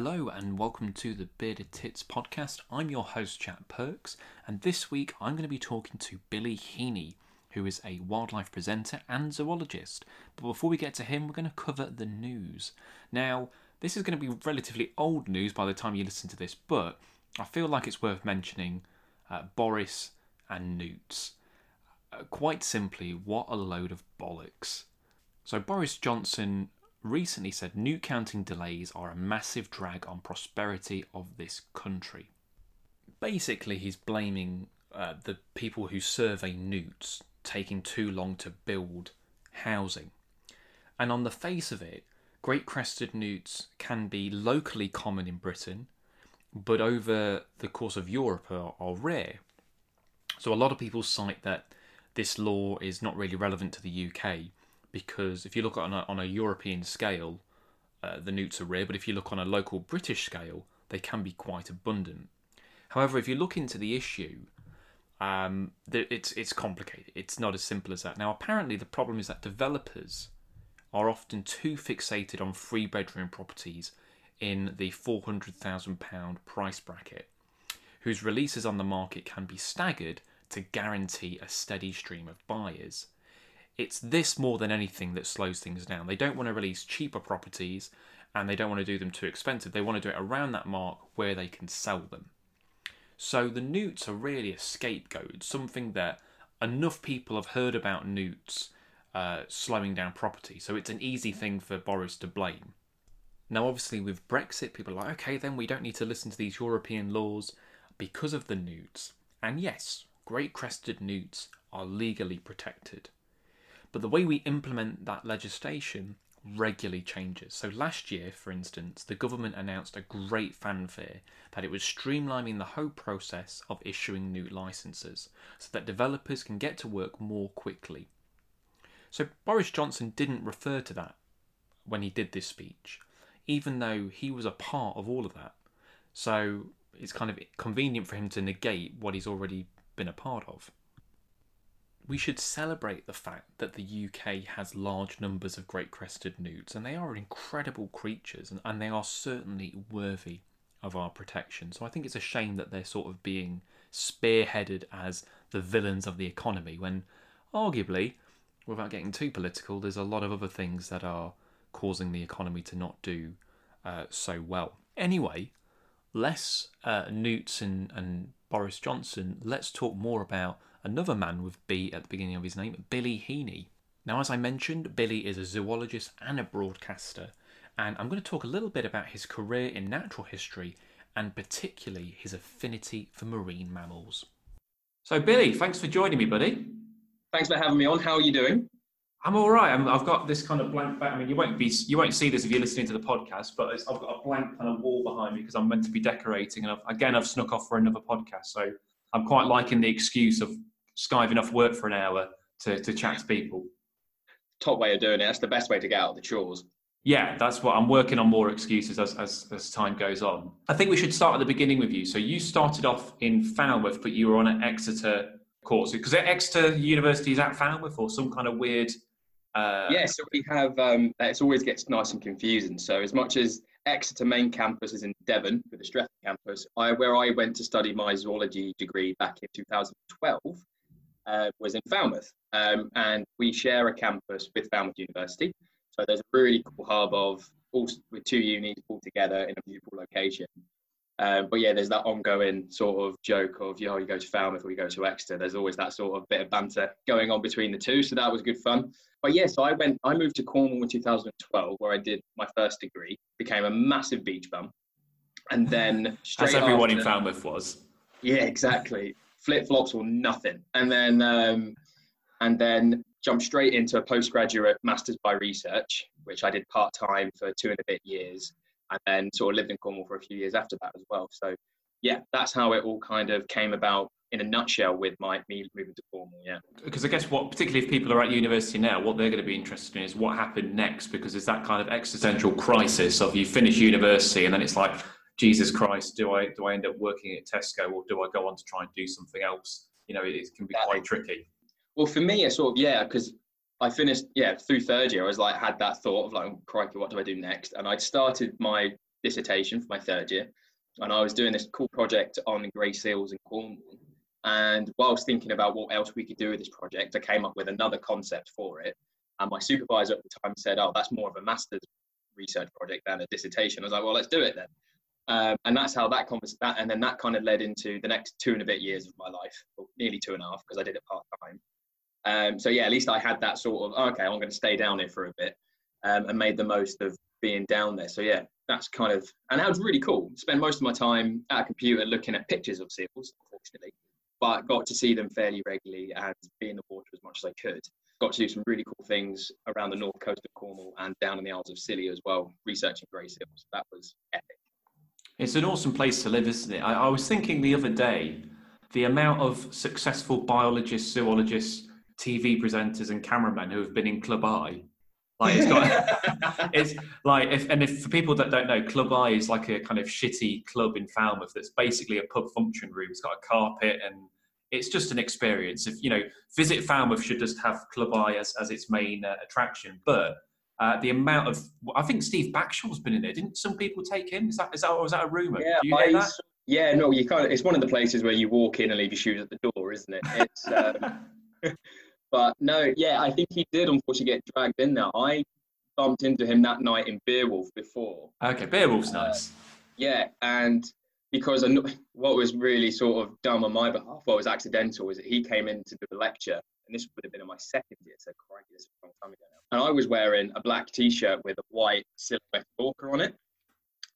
Hello and welcome to the Bearded Tits podcast. I'm your host, Jack Perks, and this week I'm going to be talking to Billy Heaney, who is a wildlife presenter and zoologist. But before we get to him, we're going to cover the news. Now, this is going to be relatively old news by the time you listen to this, but I feel like it's worth mentioning uh, Boris and Newts. Uh, quite simply, what a load of bollocks. So, Boris Johnson recently said newt counting delays are a massive drag on prosperity of this country. Basically, he's blaming uh, the people who survey newts taking too long to build housing. And on the face of it, great crested newts can be locally common in Britain, but over the course of Europe are, are rare. So a lot of people cite that this law is not really relevant to the UK because if you look on a, on a European scale, uh, the newts are rare, but if you look on a local British scale, they can be quite abundant. However, if you look into the issue, um, it's it's complicated. It's not as simple as that. Now, apparently, the problem is that developers are often too fixated on three bedroom properties in the four hundred thousand pound price bracket, whose releases on the market can be staggered to guarantee a steady stream of buyers it's this more than anything that slows things down. They don't want to release cheaper properties and they don't want to do them too expensive. They want to do it around that mark where they can sell them. So the newts are really a scapegoat, something that enough people have heard about newts uh, slowing down property. So it's an easy thing for Boris to blame. Now, obviously, with Brexit, people are like, okay, then we don't need to listen to these European laws because of the newts. And yes, great crested newts are legally protected. But the way we implement that legislation regularly changes. So last year, for instance, the government announced a great fanfare that it was streamlining the whole process of issuing new licenses so that developers can get to work more quickly. So Boris Johnson didn't refer to that when he did this speech, even though he was a part of all of that. So it's kind of convenient for him to negate what he's already been a part of we should celebrate the fact that the UK has large numbers of great crested newts, and they are incredible creatures, and, and they are certainly worthy of our protection. So I think it's a shame that they're sort of being spearheaded as the villains of the economy, when arguably, without getting too political, there's a lot of other things that are causing the economy to not do uh, so well. Anyway, less uh, Newts and, and Boris Johnson, let's talk more about another man with B at the beginning of his name, Billy Heaney. Now, as I mentioned, Billy is a zoologist and a broadcaster, and I'm going to talk a little bit about his career in natural history and particularly his affinity for marine mammals. So, Billy, thanks for joining me, buddy. Thanks for having me on. How are you doing? I'm all right. i have got this kind of blank back. I mean, you won't be, you won't see this if you're listening to the podcast, but I've got a blank kind of wall behind me because I'm meant to be decorating, and I've, again, I've snuck off for another podcast. So I'm quite liking the excuse of skiving off work for an hour to, to chat to people. Top way of doing it. That's the best way to get out of the chores. Yeah, that's what I'm working on more excuses as, as, as time goes on. I think we should start at the beginning with you. So you started off in Falmouth, but you were on an Exeter course because Exeter University is at Falmouth or some kind of weird. Uh... Yeah, so we have. Um, it always gets nice and confusing. So as much as Exeter main campus is in Devon with the Streatham campus, I, where I went to study my zoology degree back in 2012 uh, was in Falmouth, um, and we share a campus with Falmouth University. So there's a really cool hub of all with two unis all together in a beautiful location. Um, but yeah, there's that ongoing sort of joke of, you know, you go to Falmouth or you go to Exeter. There's always that sort of bit of banter going on between the two. So that was good fun. But yeah, so I went, I moved to Cornwall in 2012 where I did my first degree, became a massive beach bum. And then As everyone after, in Falmouth was. Yeah, exactly flip flops or nothing, and then um, and then jumped straight into a postgraduate masters by research, which I did part time for two and a bit years, and then sort of lived in Cornwall for a few years after that as well. So yeah, that's how it all kind of came about in a nutshell with my me moving to Cornwall. Yeah, because I guess what particularly if people are at university now, what they're going to be interested in is what happened next because there's that kind of existential crisis of you finish university and then it's like Jesus Christ, do I do I end up working at Tesco or do I go on to try and do something else? You know, it, it can be quite tricky. Well, for me, it's sort of yeah, because I finished yeah through third year. I was like had that thought of like, crikey, what do I do next? And I'd started my dissertation for my third year, and I was doing this cool project on grey seals in Cornwall. And whilst thinking about what else we could do with this project, I came up with another concept for it. And my supervisor at the time said, "Oh, that's more of a master's research project than a dissertation." I was like, "Well, let's do it then." Um, and that's how that convers that, and then that kind of led into the next two and a bit years of my life, nearly two and a half, because I did it part time. Um, so yeah, at least I had that sort of okay, I'm going to stay down here for a bit, um, and made the most of being down there. So yeah, that's kind of, and that was really cool. Spent most of my time at a computer looking at pictures of seals, unfortunately, but got to see them fairly regularly and be in the water as much as I could. Got to do some really cool things around the north coast of Cornwall and down in the Isles of Scilly as well, researching grey seals. That was epic. It's an awesome place to live, isn't it? I, I was thinking the other day, the amount of successful biologists, zoologists, TV presenters, and cameramen who have been in Club Eye like it's got, it's like if and if for people that don't know, Club Eye is like a kind of shitty club in Falmouth that's basically a pub function room. It's got a carpet and it's just an experience. If you know, visit Falmouth should just have Club Eye as, as its main uh, attraction. But uh, the amount of I think Steve Backshall's been in there. Didn't some people take him? Is that is that or was that a rumor? Yeah, I, yeah, no, you can't. It's one of the places where you walk in and leave your shoes at the door, isn't it? It's. Um, But no, yeah, I think he did unfortunately get dragged in there. I bumped into him that night in Beerwolf before. Okay, Beerwolf's uh, nice. Yeah, and because I, what was really sort of done on my behalf, what was accidental, was that he came in to do a lecture, and this would have been in my second year, so crikey, this is a long time ago now. And I was wearing a black t-shirt with a white silhouette orca on it.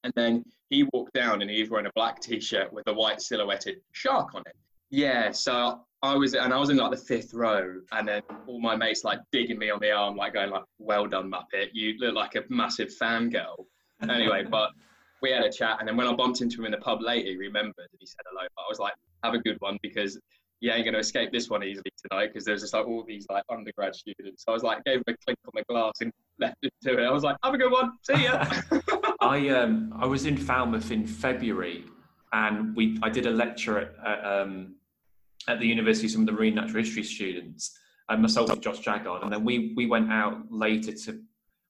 And then he walked down and he was wearing a black t-shirt with a white silhouetted shark on it. Yeah, so I was and I was in like the fifth row, and then all my mates like digging me on the arm, like going like, "Well done, Muppet! You look like a massive fangirl." anyway, but we had a chat, and then when I bumped into him in the pub later, he remembered and he said hello. But I was like, "Have a good one," because you ain't going to escape this one easily tonight because there's just like all these like undergrad students. So I was like, gave him a clink on the glass and left it to it. I was like, have a good one. See ya. I um I was in Falmouth in February, and we I did a lecture at, at um at the university, some of the marine natural history students, and myself and Josh Jaggard, and then we we went out later to.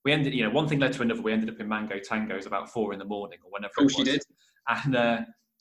We ended, you know, one thing led to another. We ended up in Mango Tango's about four in the morning or whenever. Of course, you did. And uh,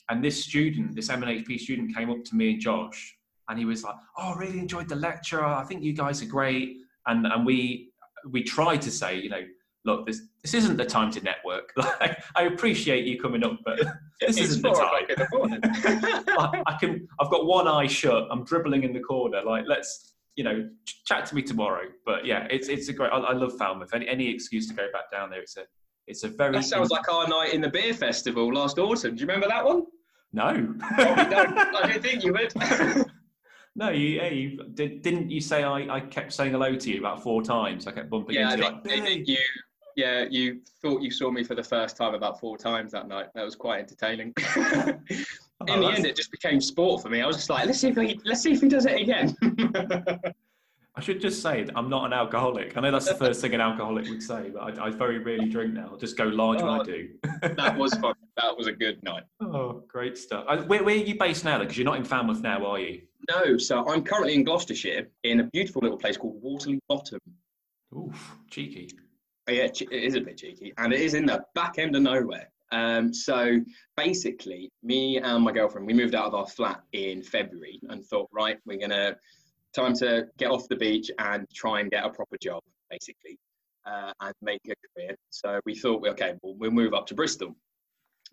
and this student, this M&HP student, came up to me and Josh, and he was like, "Oh, I really enjoyed the lecture. I think you guys are great." And and we we tried to say, you know, look, this this isn't the time to network. Like, I appreciate you coming up, but this it's isn't the time. The I, I, can. I've got one eye shut. I'm dribbling in the corner. Like, let's you know, ch- chat to me tomorrow. But yeah, it's it's a great. I, I, love Falmouth. Any any excuse to go back down there. It's a it's a very. That sounds like our night in the beer festival last autumn. Do you remember that one? No. I didn't think you would. No, you, yeah, you did, didn't you say I, I kept saying hello to you about four times? I kept bumping yeah, into you. Like, you. Yeah, you thought you saw me for the first time about four times that night. That was quite entertaining. In oh, the end, it just became sport for me. I was just like, let's see if he, let's see if he does it again. I should just say that I'm not an alcoholic. I know that's the first thing an alcoholic would say, but I, I very rarely drink now. I just go large oh, when I do. that was fun. That was a good night. Oh, great stuff. Uh, where, where are you based now? Because you're not in Falmouth now, are you? No, so I'm currently in Gloucestershire in a beautiful little place called Waterley Bottom. Oof, cheeky. Yeah, it is a bit cheeky, and it is in the back end of nowhere. Um, so basically, me and my girlfriend, we moved out of our flat in February and thought, right, we're gonna time to get off the beach and try and get a proper job, basically, uh, and make a career. So we thought, okay, well, we'll move up to Bristol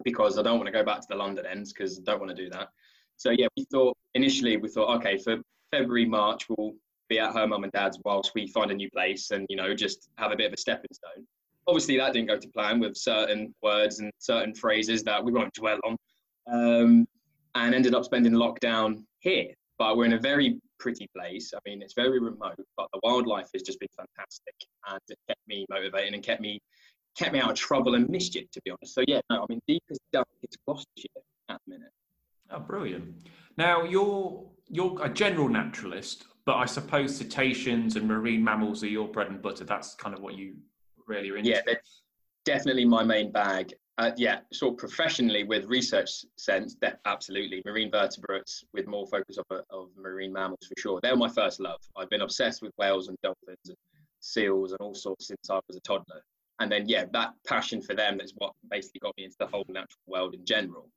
because I don't want to go back to the London ends because I don't want to do that. So yeah, we thought initially we thought, okay, for February, March, we'll be at her mum and dad's whilst we find a new place and you know just have a bit of a stepping stone. Obviously, that didn't go to plan with certain words and certain phrases that we won't dwell on, um, and ended up spending lockdown here. But we're in a very pretty place. I mean, it's very remote, but the wildlife has just been fantastic, and it kept me motivated and kept me kept me out of trouble and mischief, to be honest. So yeah, no, I mean, deepest darkest Gloucestershire at the minute. Oh, brilliant! Now you're you're a general naturalist, but I suppose cetaceans and marine mammals are your bread and butter. That's kind of what you really are into. Yeah, definitely my main bag. Uh, yeah, sort of professionally with research sense, that absolutely marine vertebrates with more focus of, of marine mammals for sure. They're my first love. I've been obsessed with whales and dolphins and seals and all sorts since I was a toddler. and then yeah, that passion for them is what basically got me into the whole natural world in general.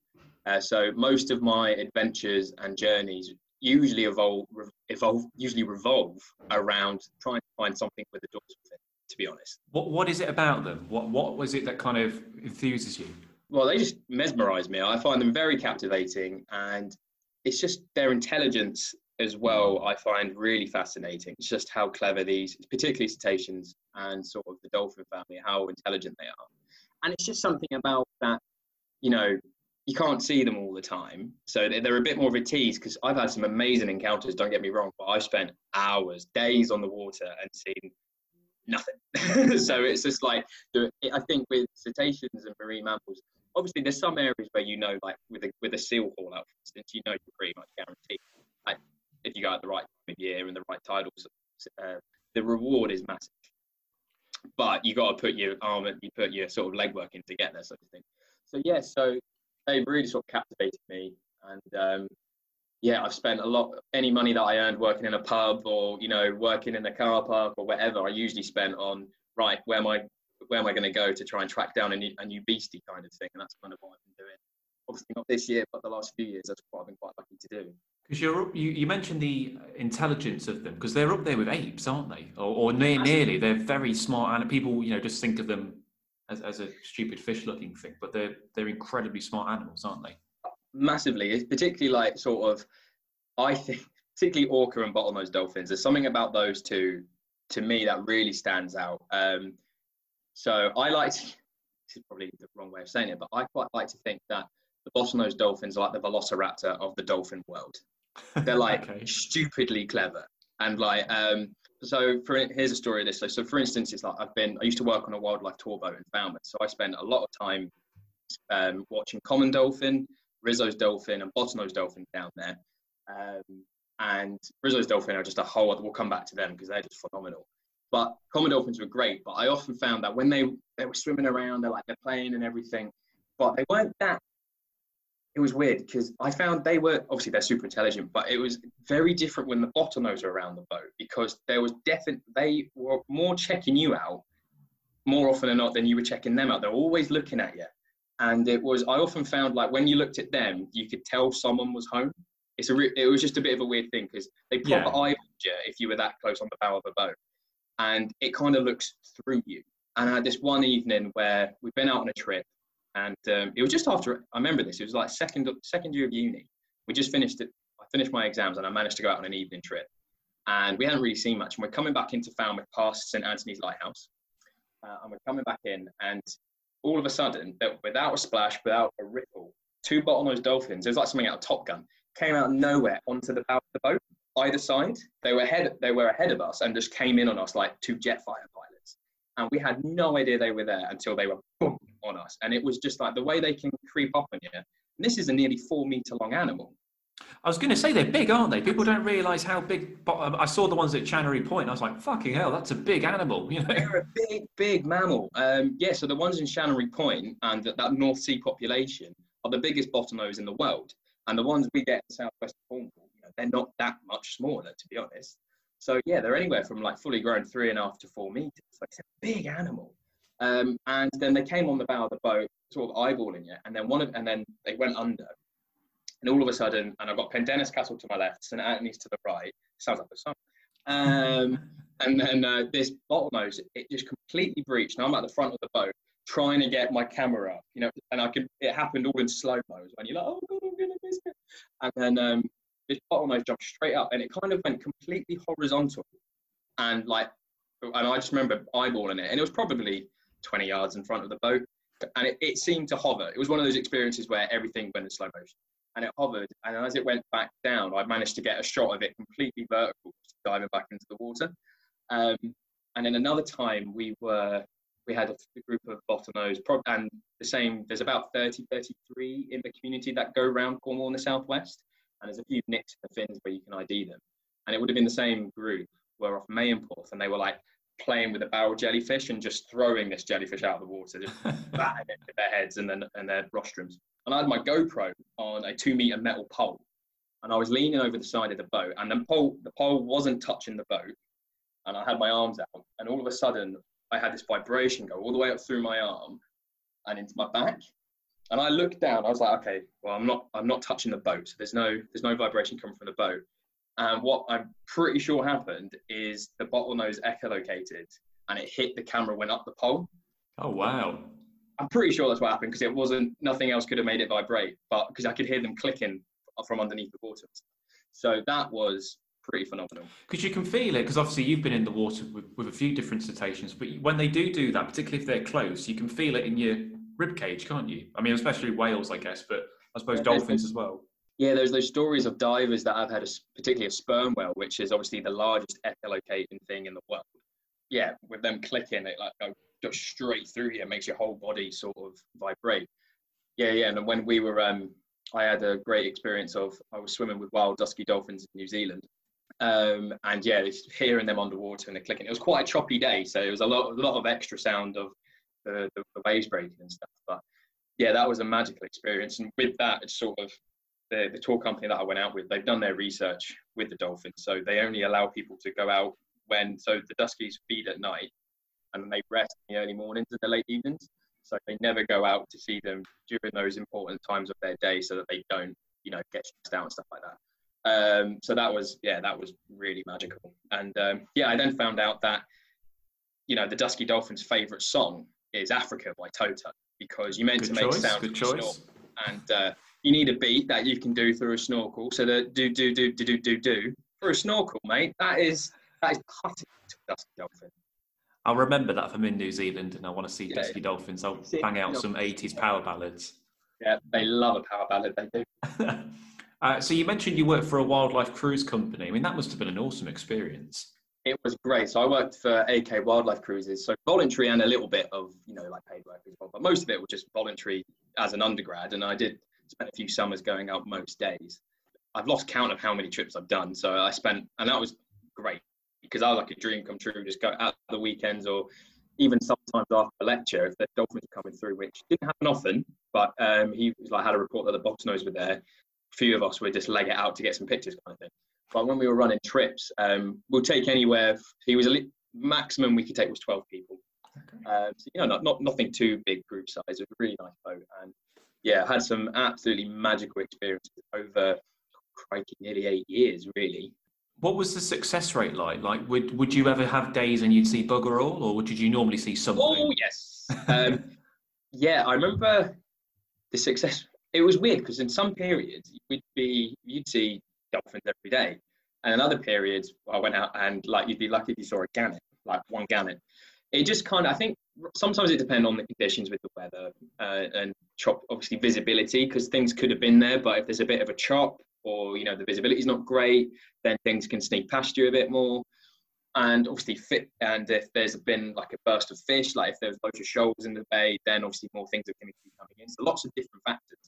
Uh, so most of my adventures and journeys usually evolve, evolve usually revolve around trying to find something with a fin. To be honest, what what is it about them? What what was it that kind of enthuses you? Well, they just mesmerize me. I find them very captivating, and it's just their intelligence as well. I find really fascinating. It's just how clever these, particularly cetaceans and sort of the dolphin family, how intelligent they are, and it's just something about that. You know, you can't see them all the time. So they're a bit more of a tease because I've had some amazing encounters, don't get me wrong, but I've spent hours, days on the water and seen nothing. so it's just like, I think with cetaceans and marine mammals, obviously there's some areas where you know, like with a, with a seal haul out, for instance, you know you're pretty much guaranteed. Like if you go at the right time of year and the right tidals, uh, the reward is massive. But you got to put your arm, you put your sort of legwork in to get there, sort of thing. So yeah, so they really sort of captivated me. And um, yeah, I've spent a lot, any money that I earned working in a pub or, you know, working in a car park or whatever, I usually spent on, right, where am I, where am I going to go to try and track down a new, a new beastie kind of thing. And that's kind of what I've been doing. Obviously not this year, but the last few years, that's what I've been quite lucky to do. Because you're you, you mentioned the intelligence of them because they're up there with apes, aren't they? Or, or near, nearly, they're very smart and people you know just think of them as, as a stupid fish looking thing, but they're they're incredibly smart animals, aren't they? Massively, it's particularly like sort of, I think particularly orca and bottlenose dolphins. There's something about those two to me that really stands out. Um, so I like to, this is probably the wrong way of saying it, but I quite like to think that the bottlenose dolphins are like the velociraptor of the dolphin world. They're like okay. stupidly clever and like um, so for here's a story of this. So, so for instance, it's like I've been I used to work on a wildlife tour boat in Falmouth, so I spent a lot of time um, watching common dolphin, Risso's dolphin, and bottlenose dolphin down there. Um, and Risso's dolphin are just a whole other. We'll come back to them because they're just phenomenal. But common dolphins were great, but I often found that when they they were swimming around, they're like they're playing and everything, but they weren't that it was weird because I found they were obviously they're super intelligent, but it was very different when the bottlenose were around the boat because there was definitely they were more checking you out more often than not than you were checking them out. They're always looking at you, and it was I often found like when you looked at them, you could tell someone was home. It's a re- it was just a bit of a weird thing because they proper yeah. eyeballed you if you were that close on the bow of a boat, and it kind of looks through you. And I had this one evening where we've been out on a trip and um, it was just after I remember this. It was like second second year of uni. We just finished it. I finished my exams and I managed to go out on an evening trip. And we hadn't really seen much. And we're coming back into Falmouth past St Anthony's Lighthouse. Uh, and we're coming back in, and all of a sudden, without a splash, without a ripple, two bottlenose dolphins. It was like something out of Top Gun. Came out of nowhere onto the bow of the boat, either side. They were ahead. They were ahead of us and just came in on us like two jet fighter pilots. And we had no idea they were there until they were boom, on us. And it was just like the way they can creep up on you. And this is a nearly four meter long animal. I was going to say they're big, aren't they? People don't realise how big. Um, I saw the ones at Chanonry Point. I was like, "Fucking hell, that's a big animal!" You know, they're a big, big mammal. Um, yeah, so the ones in Chanonry Point and that, that North Sea population are the biggest bottlenose in the world, and the ones we get in Southwest Cornwall, you know, they're not that much smaller, to be honest. So yeah, they're anywhere from like fully grown three and a half to four meters. Like it's a big animal. Um, and then they came on the bow of the boat, sort of eyeballing it, and then one of, and then they went under. And all of a sudden, and I've got Pendennis Castle to my left, St Anthony's to the right. Sounds like a song. Um, and then uh, this bottlenose, it just completely breached. Now I'm at the front of the boat, trying to get my camera up, you know, and I could. It happened all in slow mo. And you're like, oh god, I'm gonna miss it. And then um, this bottlenose jumped straight up, and it kind of went completely horizontal, and like, and I just remember eyeballing it, and it was probably 20 yards in front of the boat. And it, it seemed to hover. It was one of those experiences where everything went in slow motion. And it hovered. And as it went back down, I managed to get a shot of it completely vertical, diving back into the water. Um, and then another time we were we had a, a group of bottlenose and the same there's about 30 33 in the community that go around cornwall in the southwest and there's a few nicks in the fins where you can id them and it would have been the same group were off Maenporth and they were like playing with a barrel jellyfish and just throwing this jellyfish out of the water, just batting it with their heads and then and their rostrums. And I had my GoPro on a two meter metal pole, and I was leaning over the side of the boat, and the pole the pole wasn't touching the boat, and I had my arms out, and all of a sudden I had this vibration go all the way up through my arm and into my back. And I looked down. I was like, okay, well, I'm not, I'm not touching the boat. So there's no, there's no vibration coming from the boat. And what I'm pretty sure happened is the bottlenose echolocated and it hit the camera, went up the pole. Oh wow! I'm pretty sure that's what happened because it wasn't. Nothing else could have made it vibrate, but because I could hear them clicking from underneath the water. So that was pretty phenomenal. Because you can feel it, because obviously you've been in the water with, with a few different cetaceans, but when they do do that, particularly if they're close, you can feel it in your rib cage, can't you? I mean, especially whales, I guess, but I suppose yeah, dolphins as well. Yeah, there's those stories of divers that have had a, particularly a sperm whale, which is obviously the largest echolocating thing in the world. Yeah, with them clicking, it like goes straight through you, it makes your whole body sort of vibrate. Yeah, yeah. And when we were, um, I had a great experience of I was swimming with wild dusky dolphins in New Zealand, um, and yeah, hearing them underwater and the clicking. It was quite a choppy day, so it was a lot, a lot of extra sound of the, the, the waves breaking and stuff. But yeah, that was a magical experience. And with that, it's sort of the, the tour company that I went out with. They've done their research with the dolphins, so they only allow people to go out when so the duskies feed at night, and they rest in the early mornings and the late evenings. So they never go out to see them during those important times of their day, so that they don't, you know, get stressed out and stuff like that. Um, so that was yeah, that was really magical. And um, yeah, I then found out that you know the Dusky Dolphins' favorite song is "Africa" by Toto because you meant good to make choice, sound good choice. and uh, you need a beat that you can do through a snorkel. So the do do do do do do do for a snorkel, mate. That is that is cutting to Dusky Dolphin. I'll remember that from in New Zealand, and I want to see yeah. Dusky Dolphins. I'll bang out some '80s power ballads. Yeah, they love a power ballad. They do. Uh, so you mentioned you worked for a wildlife cruise company. I mean, that must have been an awesome experience. It was great. So I worked for AK Wildlife Cruises, so voluntary and a little bit of you know like paid work as well, but most of it was just voluntary as an undergrad. And I did spend a few summers going out most days. I've lost count of how many trips I've done. So I spent, and that was great because I was like a dream come true. Just go out the weekends or even sometimes after a lecture if the dolphins were coming through, which didn't happen often. But um, he like had a report that the bottlenose were there A few of us would just leg it out to get some pictures kind of thing. But when we were running trips, um, we'll take anywhere. He was a li- maximum we could take was 12 people. Okay. Um, so, you know, not, not nothing too big group size. It was a really nice boat, and yeah, had some absolutely magical experiences over crikey, nearly eight years, really. What was the success rate like? Like, would would you ever have days and you'd see bugger all, or would you normally see something? Oh yes, um, yeah. I remember the success it was weird because in some periods you'd be you'd see dolphins every day, and in other periods I went out and like you'd be lucky if you saw a gannet, like one gannet. It just kind of I think sometimes it depends on the conditions with the weather uh, and chop obviously visibility because things could have been there, but if there's a bit of a chop or you know the visibility is not great, then things can sneak past you a bit more. And obviously fit and if there's been like a burst of fish like if there's loads of shoals in the bay then obviously more things are going to be coming in. So lots of different factors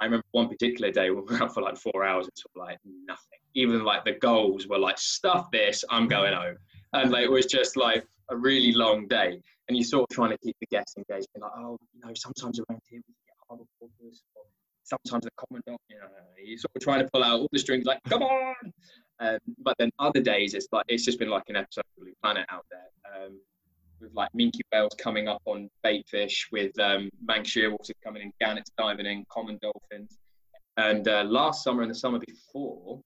I remember one particular day we were out for like four hours and sort of like nothing. Even like the goals were like, stuff this, I'm going home. And like, it was just like a really long day. And you're sort of trying to keep the guests engaged, being like, oh, you know, sometimes around here we get harbor porters, or sometimes the commandant, you know, you're sort of trying to pull out all the strings, like, come on. Um, but then other days, it's like, it's just been like an episode of Blue Planet out there. Um, with like minke whales coming up on bait fish, with um, Manx shearwaters coming in, gannets diving in, common dolphins. And uh, last summer and the summer before,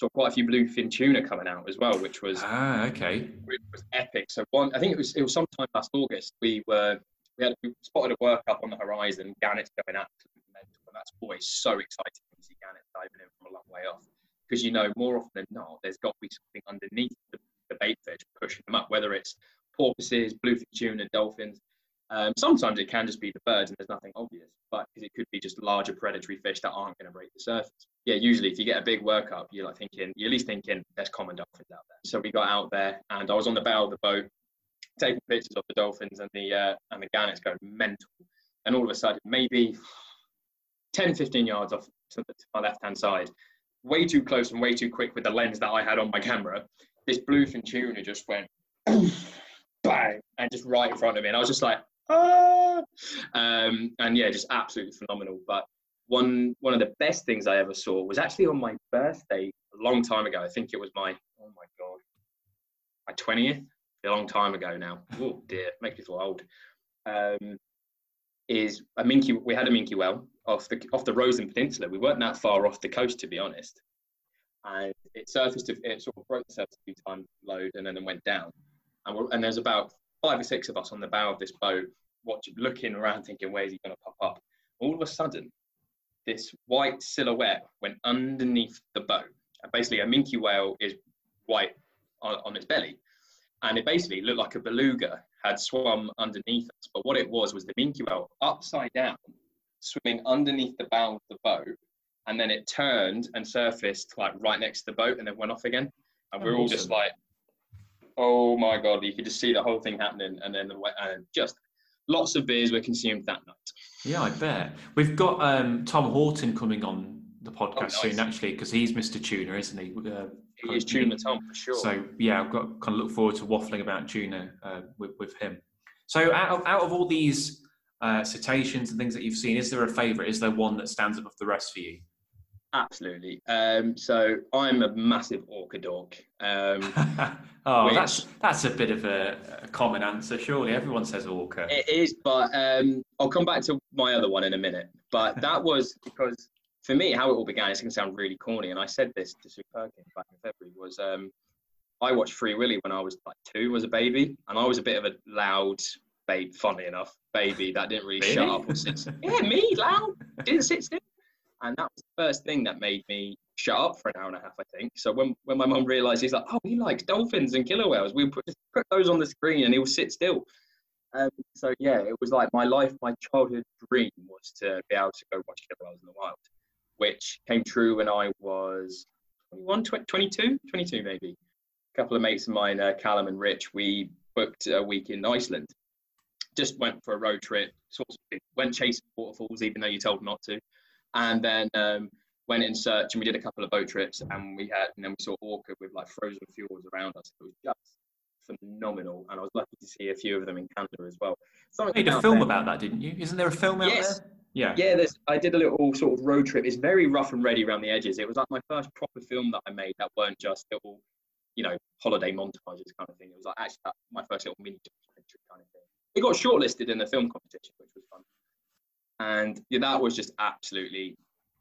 saw quite a few bluefin tuna coming out as well, which was ah okay, which was epic. So one, I think it was it was sometime last August. We were we had we spotted a work up on the horizon, gannets going absolutely mental, and that's always so exciting when you see gannets diving in from a long way off, because you know more often than not, there's got to be something underneath the, the bait fish pushing them up, whether it's porpoises, bluefin tuna, dolphins. Um, sometimes it can just be the birds and there's nothing obvious, but it could be just larger predatory fish that aren't going to break the surface. Yeah, usually if you get a big workup, you're like thinking, you're at least thinking there's common dolphins out there. So we got out there and I was on the bow of the boat taking pictures of the dolphins and the uh, and the gannets going mental. And all of a sudden, maybe 10, 15 yards off to, the, to my left hand side, way too close and way too quick with the lens that I had on my camera, this bluefin tuna just went bang, and just right in front of me. And I was just like, ah! Um, and yeah, just absolutely phenomenal. But one one of the best things I ever saw was actually on my birthday a long time ago. I think it was my oh my god, my twentieth, a long time ago now. Oh dear, makes me feel old. Um, is a minke. We had a minke well off the off the Roseland Peninsula. We weren't that far off the coast, to be honest. And it surfaced. It sort of broke the surface a few times, load, and then it went down. And, we're, and there's about five or six of us on the bow of this boat, watching, looking around, thinking, "Where's he going to pop up?" All of a sudden, this white silhouette went underneath the boat. And basically, a minke whale is white on, on its belly, and it basically looked like a beluga had swum underneath us. But what it was was the minke whale upside down, swimming underneath the bow of the boat, and then it turned and surfaced like right next to the boat, and then went off again. And we are all just like, "Oh my god!" You could just see the whole thing happening, and then the and just lots of beers were consumed that night. Yeah, I bet. We've got um, Tom Horton coming on the podcast oh, nice. soon, actually, because he's Mr. Tuna, isn't he? Uh, he is Tuna Tom for sure. So yeah, I've got kind of look forward to waffling about tuna uh, with, with him. So out of, out of all these uh, cetaceans and things that you've seen, is there a favourite? Is there one that stands above the rest for you? Absolutely. Um, so I'm a massive orca dork. Um, oh, which, that's that's a bit of a, a, common answer. Surely everyone says orca. It is, but um, I'll come back to my other one in a minute. But that was because for me, how it all began. It's going to sound really corny, and I said this to Sue Perkins back in February. Was um, I watched Free Willy when I was like two, as a baby, and I was a bit of a loud babe. Funny enough, baby that didn't really, really? shut up or sit. yeah, me loud, didn't sit still and that was the first thing that made me shut up for an hour and a half, I think. So when, when my mum realised, he's like, oh, he likes dolphins and killer whales. We put put those on the screen, and he'll sit still. Um, so yeah, it was like my life, my childhood dream was to be able to go watch killer whales in the wild, which came true when I was 21, 22, 22 maybe. A couple of mates of mine, uh, Callum and Rich, we booked a week in Iceland. Just went for a road trip, sort of went chasing waterfalls, even though you're told not to and then um, went in search and we did a couple of boat trips and we had and then we saw orca with like frozen fjords around us. It was just phenomenal, and I was lucky to see a few of them in Canada as well. Something you made a film there. about that, didn't you? Isn't there a film out yes. there? Yeah. Yeah, there's, I did a little sort of road trip. It's very rough and ready around the edges. It was like my first proper film that I made that weren't just little, you know, holiday montages kind of thing. It was like actually my first little mini documentary kind of thing. It got shortlisted in the film competition, which was and yeah, that was just absolutely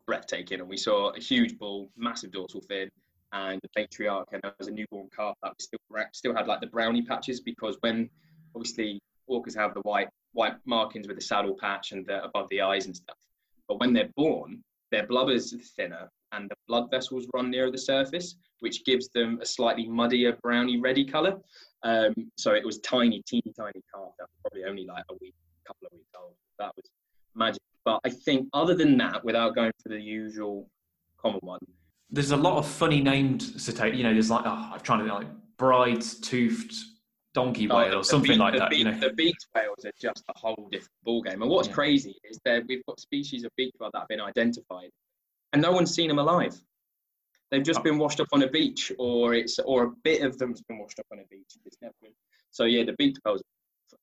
breathtaking. And we saw a huge bull, massive dorsal fin, and the matriarch, and there was a newborn calf that still still had like the brownie patches because when obviously orcas have the white white markings with the saddle patch and the, above the eyes and stuff, but when they're born, their blubber is thinner and the blood vessels run nearer the surface, which gives them a slightly muddier browny reddy color. Um, so it was tiny, teeny, tiny calf that was probably only like a week, couple of weeks old. That was magic. But I think other than that, without going for the usual common one, there's a lot of funny named cetaceans. You know, there's like oh, I'm trying to like bride's toothed donkey oh, whale or something like the that. Beak, you know, the beaked whales are just a whole different ballgame. And what's yeah. crazy is that we've got species of beaked whale that have been identified, and no one's seen them alive. They've just oh. been washed up on a beach, or it's or a bit of them's been washed up on a beach. It's never been. So yeah, the beaked whales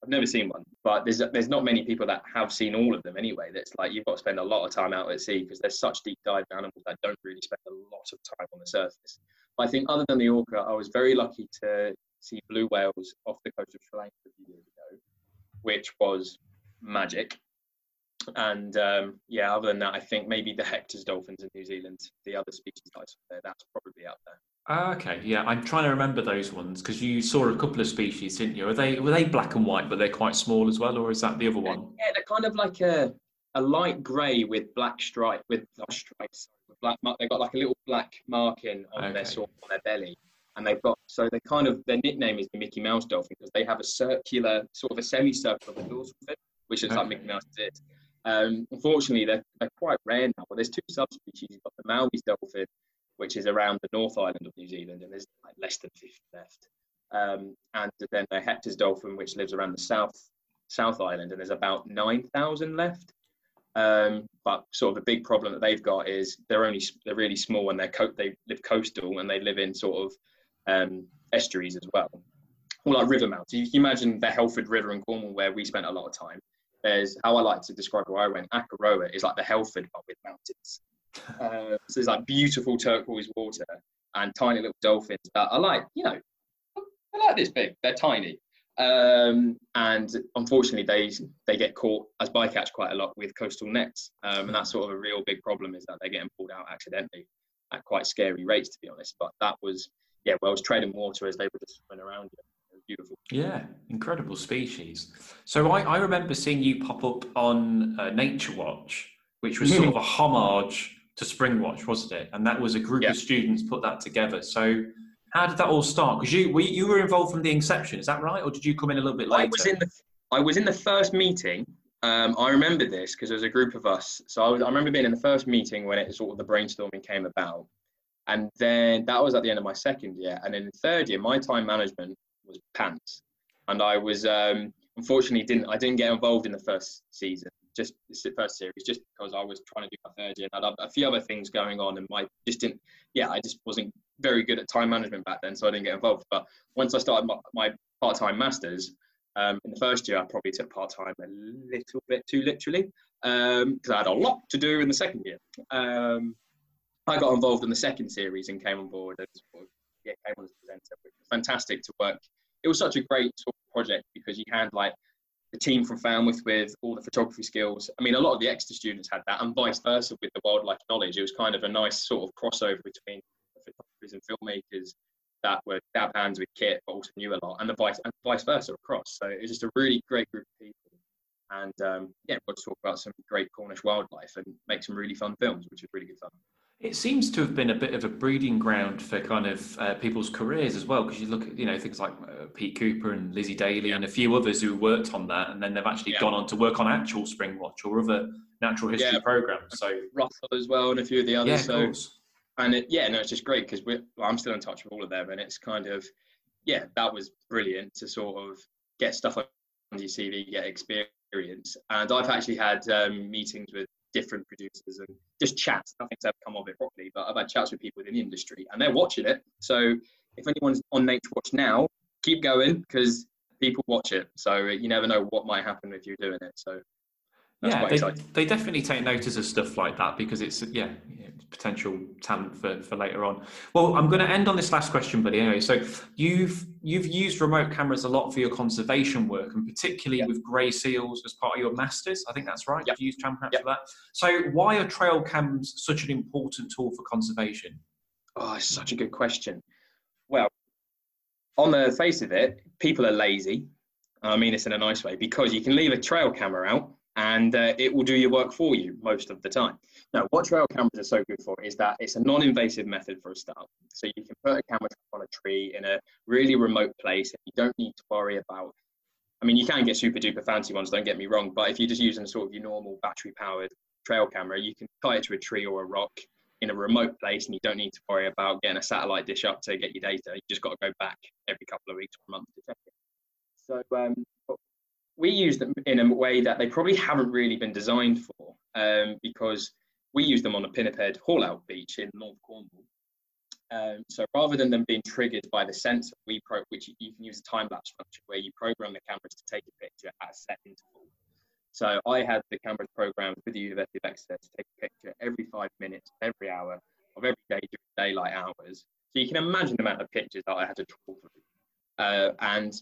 I've never seen one, but there's there's not many people that have seen all of them anyway. That's like you've got to spend a lot of time out at sea because there's such deep dive animals that don't really spend a lot of time on the surface. But I think other than the orca, I was very lucky to see blue whales off the coast of Sri Lanka a few years ago, which was magic. And um, yeah, other than that, I think maybe the Hector's dolphins in New Zealand, the other species I saw there, that's probably up there. Ah, okay, yeah, I'm trying to remember those ones because you saw a couple of species, didn't you? Are they were they black and white, but they're quite small as well, or is that the other one? Yeah, they're kind of like a a light grey with black stripe with stripes. With black, they've got like a little black marking on okay. their sort on their belly, and they've got so they kind of their nickname is the Mickey Mouse dolphin because they have a circular sort of a semicircle of the dorsal fin, which is okay. like Mickey Mouse did. Um, unfortunately, they're, they're quite rare now. But there's two subspecies. You've got the Maui's dolphin, which is around the North Island of New Zealand, and there's like less than 50 left. Um, and then the Hector's dolphin, which lives around the South South Island, and there's about 9,000 left. Um, but sort of the big problem that they've got is they're only they're really small and they're co- they live coastal and they live in sort of um, estuaries as well, or like river mouths. You can imagine the Helford River in Cornwall where we spent a lot of time. There's how I like to describe where I went. Akaroa is like the Helford but with mountains. Uh, so there's like beautiful turquoise water and tiny little dolphins that are like, you know, they're like this big. They're tiny. Um, and unfortunately, they they get caught as bycatch quite a lot with coastal nets, um, and that's sort of a real big problem is that they're getting pulled out accidentally at quite scary rates, to be honest. But that was yeah, well, it was treading water as they were just swimming around. Beautiful. Yeah, incredible species. So I, I remember seeing you pop up on uh, Nature Watch, which was sort of a homage to Springwatch, wasn't it? And that was a group Yeah. of students put that together. So how did that all start? Because you were, you were involved from the inception, is that right, or did you come in a little bit later? I was in the I was in the first meeting. Um, I remember this because there was a group of us. So I, was, I remember being in the first meeting when it sort of the brainstorming came about, and then that was at the end of my second year. And in the third year, my time management was pants, and I was um, unfortunately didn't I didn't get involved in the first season, just the first series, just because I was trying to do my third year and I had a few other things going on, and my just didn't yeah I just wasn't very good at time management back then, so I didn't get involved. But once I started my, my part-time masters, um, in the first year I probably took part-time a little bit too literally because I had a lot to do in the second year. Um, I got involved in the second series and came on board and yeah, came on as presenter. Fantastic to work. It was such a great project because you had like the team from Falmouth with all the photography skills. I mean, a lot of the Exeter students had that, and vice versa with the wildlife knowledge. It was kind of a nice sort of crossover between photographers and filmmakers that were dab hands with kit, but also knew a lot, and the vice and vice versa across. So it was just a really great group of people, and um, yeah, got to talk about some great Cornish wildlife and make some really fun films, which was really good fun. It seems to have been a bit of a breeding ground for kind of uh, people's careers as well, because you look at you know things like uh, Pete Cooper and Lizzie Daly and a few others who worked on that, and then they've actually Yeah. gone on to work on actual Springwatch or other natural history Yeah. programs. So Russell as well, and a few of the yeah, others. of so and it, yeah, no, it's just great because we're well, I'm still in touch with all of them, and it's kind of yeah, that was brilliant to sort of get stuff on your CV, get experience, and I've actually had um, meetings with different producers and just chats. Nothing's ever come of it properly, but I've had chats with people within the industry, and they're watching it. So if anyone's on Nature Watch now, keep going because people watch it. So you never know what might happen if you're doing it. So that's yeah, they, they definitely take notice of stuff like that because it's yeah, potential talent for, for later on. Well, I'm going to end on this last question, buddy. Anyway, so you've you've used remote cameras a lot for your conservation work, and particularly Yeah. with grey seals as part of your masters. I think that's right. Yeah. You use tram Yeah. for that. So why are trail cams such an important tool for conservation? Oh, it's such a good question. Well, on the face of it, people are lazy. I mean this in a nice way because you can leave a trail camera out and uh, it will do your work for you most of the time. Now, what trail cameras are so good for is that it's a non-invasive method for a start. So you can put a camera on a tree in a really remote place and you don't need to worry about. I mean, you can get super duper fancy ones, don't get me wrong, but if you're just using sort of your normal battery powered trail camera, you can tie it to a tree or a rock in a remote place and you don't need to worry about getting a satellite dish up to get your data. You just got to go back every couple of weeks or months to check it. So um, we use them in a way that they probably haven't really been designed for um, because we use them on a Pinniped haul out beach in North Cornwall. Um, so rather than them being triggered by the sensor, we pro- which you, can use a time lapse function where you program the cameras to take a picture at a set interval. So I had the cameras programmed with the University of Exeter to take a picture every five minutes, every hour of every day during daylight hours. So you can imagine the amount of pictures that I had to trawl through. Uh, and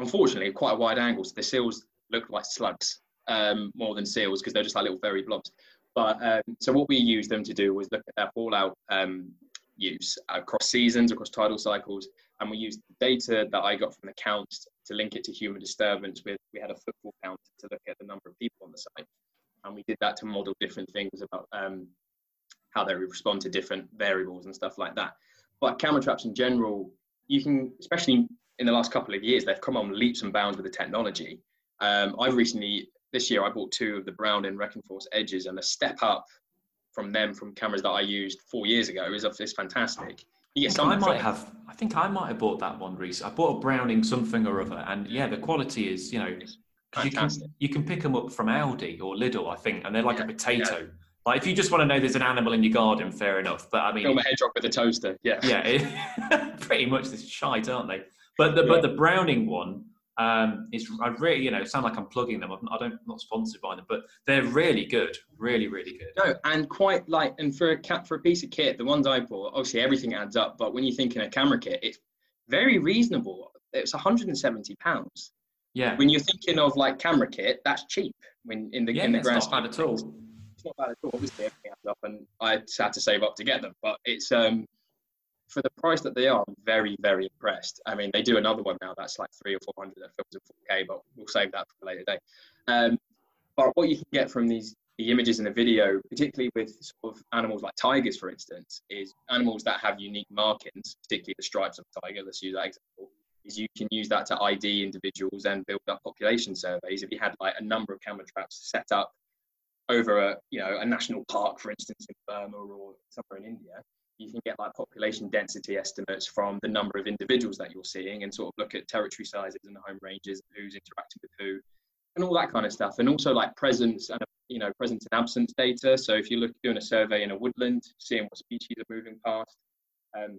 unfortunately, quite a wide angle, so the seals look like slugs um, more than seals because they're just like little furry blobs. But um, so what we used them to do was look at their haul out um, use across seasons, across tidal cycles, and we used the data that I got from the counts to link it to human disturbance. With we had a footfall count to look at the number of people on the site, and we did that to model different things about um, how they respond to different variables and stuff like that. But camera traps in general, you can, especially in the last couple of years, they've come on leaps and bounds with the technology. Um, I've recently, this year, I bought two of the Browning Recon Force Edges, and a step up from them from cameras that I used four years ago is, is fantastic. You I get think I might have. I think I might have bought that one recently. I bought a Browning something or other, and yeah, the quality is you know you can you can pick them up from Aldi or Lidl, I think, and they're like a Yeah, potato. Like if you just want to know there's an animal in your garden, fair enough. But I mean, Film a hedgehog with a toaster. Yeah. yeah, it, pretty much this shite, aren't they? But the Yeah. but the Browning one um, is I really you know sound like I'm plugging them. I'm, I don't I'm not sponsored by them, but they're really good, really really good. No, and quite like, and for a cat for a piece of kit, the ones I bought, obviously everything adds up. But when you think in a camera kit, it's very reasonable. It's 170 pounds. Yeah. When you're thinking of like camera kit, that's cheap. When in the yeah, in the it's grand not bad at all. it's not bad at all. Obviously, everything adds up, and I had to save up to get them. But it's um for the price that they are, I'm very very impressed. I mean, they do another one now that's like three or four hundred that films in 4K, but we'll save that for a later day. Um, but what you can get from these the images in the video, particularly with sort of animals like tigers, for instance, is animals that have unique markings, particularly the stripes of a tiger. Let's use that example. Is you can use that to ID individuals and build up population surveys. If you had like a number of camera traps set up over a you know a national park, for instance, in Burma or somewhere in India, you can get like population density estimates from the number of individuals that you're seeing and sort of look at territory sizes and the home ranges, who's interacting with who, and all that kind of stuff. And also like presence and you know presence and absence data. So if you're doing a survey in a woodland, seeing what species are moving past. Um,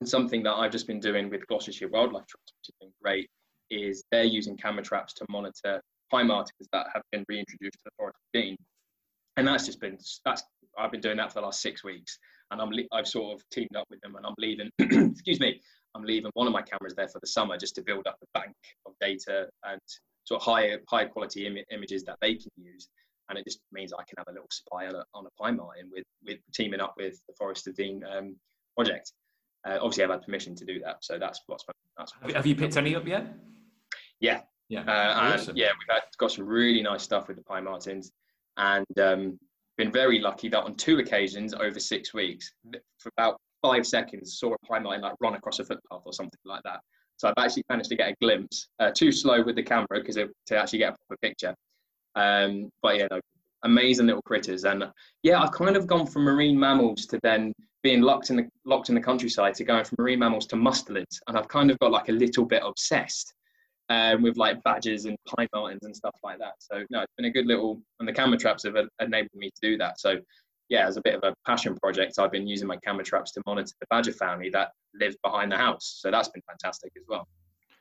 and something that I've just been doing with Gloucestershire Wildlife Trust, which has been great, is they're using camera traps to monitor pine martens that have been reintroduced to the forest of Dean. And that's just been that's I've been doing that for the last six weeks, and I'm I've sort of teamed up with them, and I'm leaving. excuse me, I'm leaving one of my cameras there for the summer just to build up a bank of data and sort of high high quality Im- images that they can use. And it just means I can have a little spy on a, on a pine marten with with teaming up with the Forest of Dean um, project. Uh, obviously, I've had permission to do that, so that's what's that's. Have, have you picked any up yet? Yeah, Yeah. uh, awesome. and yeah, we've had, got some really nice stuff with the pine martens, and um, been very lucky that on two occasions over six weeks, for about five seconds, saw a pine like run across a footpath or something like that. So I've actually managed to get a glimpse. Uh, too slow with the camera because to actually get a proper picture. Um, but yeah, no, amazing little critters, and yeah, I've kind of gone from marine mammals to then being locked in the locked in the countryside to going from marine mammals to mustelids, and I've kind of got like a little bit obsessed um, with like badges and pine martens and stuff like that. So no, it's been a good little, and the camera traps have enabled me to do that. So yeah, as a bit of a passion project, I've been using my camera traps to monitor the badger family that live behind the house. So that's been fantastic as well.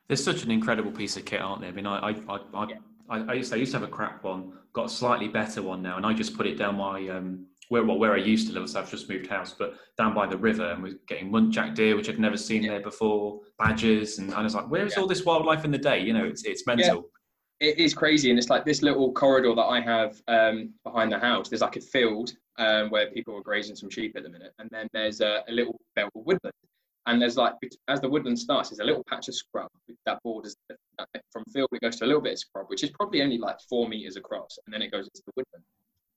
There's such an incredible piece of kit, aren't there? I mean, I I, I, I, Yeah. I, I, used, to, I used to have a crap one, got a slightly better one now, and I just put it down my um, where well where I used to live. So I've just moved house, but down by the river, and we're getting muntjac deer, which I'd never seen there before, badgers, and I was like, where is Yeah. all this wildlife in the day? You know, it's it's mental. It is crazy, and it's like this little corridor that I have um, behind the house. There's like a field um, where people are grazing some sheep at the minute, and then there's a, a little belt of woodland. And there's like as the woodland starts, there's a little patch of scrub that borders from field. It goes to a little bit of scrub, which is probably only like four meters across, and then it goes into the woodland.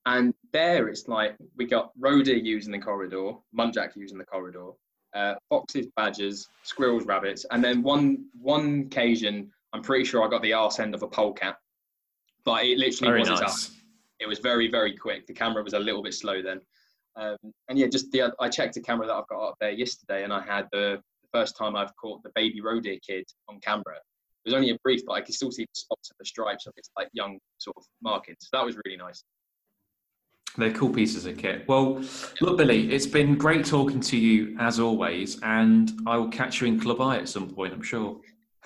And there, it's like we got roe deer using the corridor, muntjac using the corridor, uh, foxes, badgers, squirrels, rabbits, and then one one occasion, I'm pretty sure I got the arse end of a polecat, but it literally Very was its nice. It was very very quick. The camera was a little bit slow then, um, and yeah, just the I checked the camera that I've got up there yesterday, and I had the, the first time I've caught the baby roe deer kid on camera. It was only a brief, but I could still see the spots of the stripes of its like young sort of markings. So that was really nice. They're cool pieces of kit. Well, look, Billy, it's been great talking to you as always, and I will catch you in Club I at some point, I'm sure.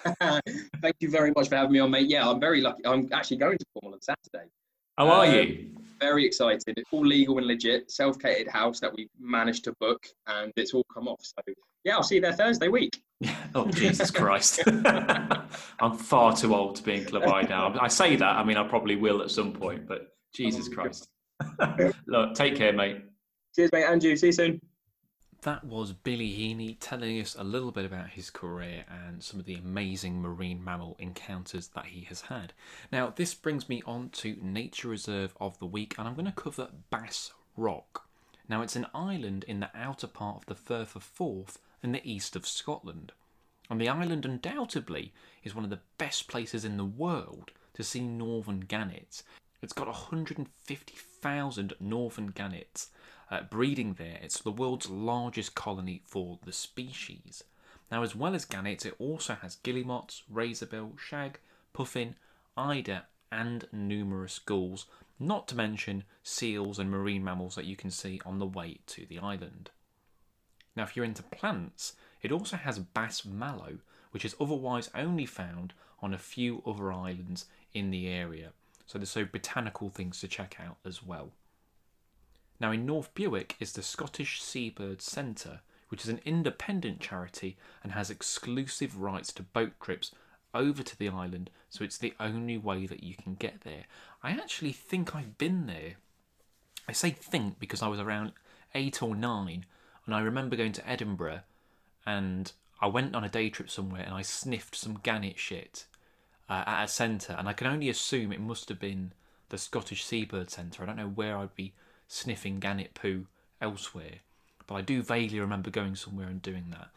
Thank you very much for having me on, mate. Yeah, I'm very lucky. I'm actually going to Cornwall on Saturday. How are Um, you? Very excited. It's all legal and legit, self-catered house that we managed to book, and it's all come off. So yeah, I'll see you there Thursday week. Oh, Jesus Christ. I'm far too old to be in Club I now. I say that, I mean, I probably will at some point, but Jesus Oh, Christ. Look, take care, mate. Cheers, mate. Andrew, see you soon. That was Billy Heaney telling us a little bit about his career and some of the amazing marine mammal encounters that he has had. Now, this brings me on to Nature Reserve of the Week, and I'm going to cover Bass Rock. Now, it's an island in the outer part of the Firth of Forth in the east of Scotland. And the island undoubtedly is one of the best places in the world to see northern gannets. It's got 150,000 northern gannets uh, breeding there. It's the world's largest colony for the species. Now, as well as gannets, it also has guillemots, razorbill, shag, puffin, eider, and numerous gulls, not to mention seals and marine mammals that you can see on the way to the island. Now, if you're into plants, it also has bass mallow, which is otherwise only found on a few other islands in the area. So there's so botanical things to check out as well. Now, in North Berwick is the Scottish Seabird Centre, which is an independent charity and has exclusive rights to boat trips over to the island, so it's the only way that you can get there. I actually think I've been there. I say think because I was around eight or nine, and I remember going to Edinburgh and I went on a day trip somewhere and I sniffed some gannet shit uh, at a centre, and I can only assume it must have been the Scottish Seabird Centre. I don't know where I'd be sniffing gannet poo elsewhere, but I do vaguely remember going somewhere and doing that.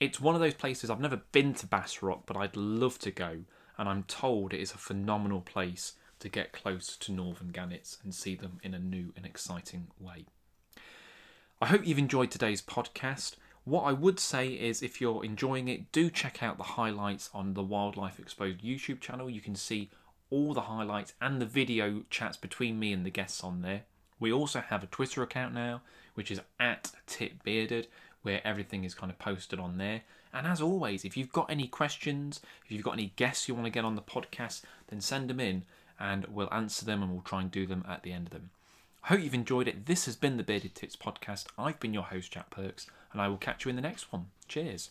It's one of those places I've never been to Bass Rock, but I'd love to go, and I'm told it is a phenomenal place to get close to northern gannets and see them in a new and exciting way. I hope you've enjoyed today's podcast. What I would say is if you're enjoying it, do check out the highlights on the Wildlife Exposed YouTube channel. You can see all the highlights and the video chats between me and the guests on there. We also have a Twitter account now, which is at tipbearded, where everything is kind of posted on there. And as always, if you've got any questions, if you've got any guests you want to get on the podcast, then send them in and we'll answer them and we'll try and do them at the end of them. I hope you've enjoyed it. This has been the Bearded Tits podcast. I've been your host, Jack Perks, and I will catch you in the next one. Cheers.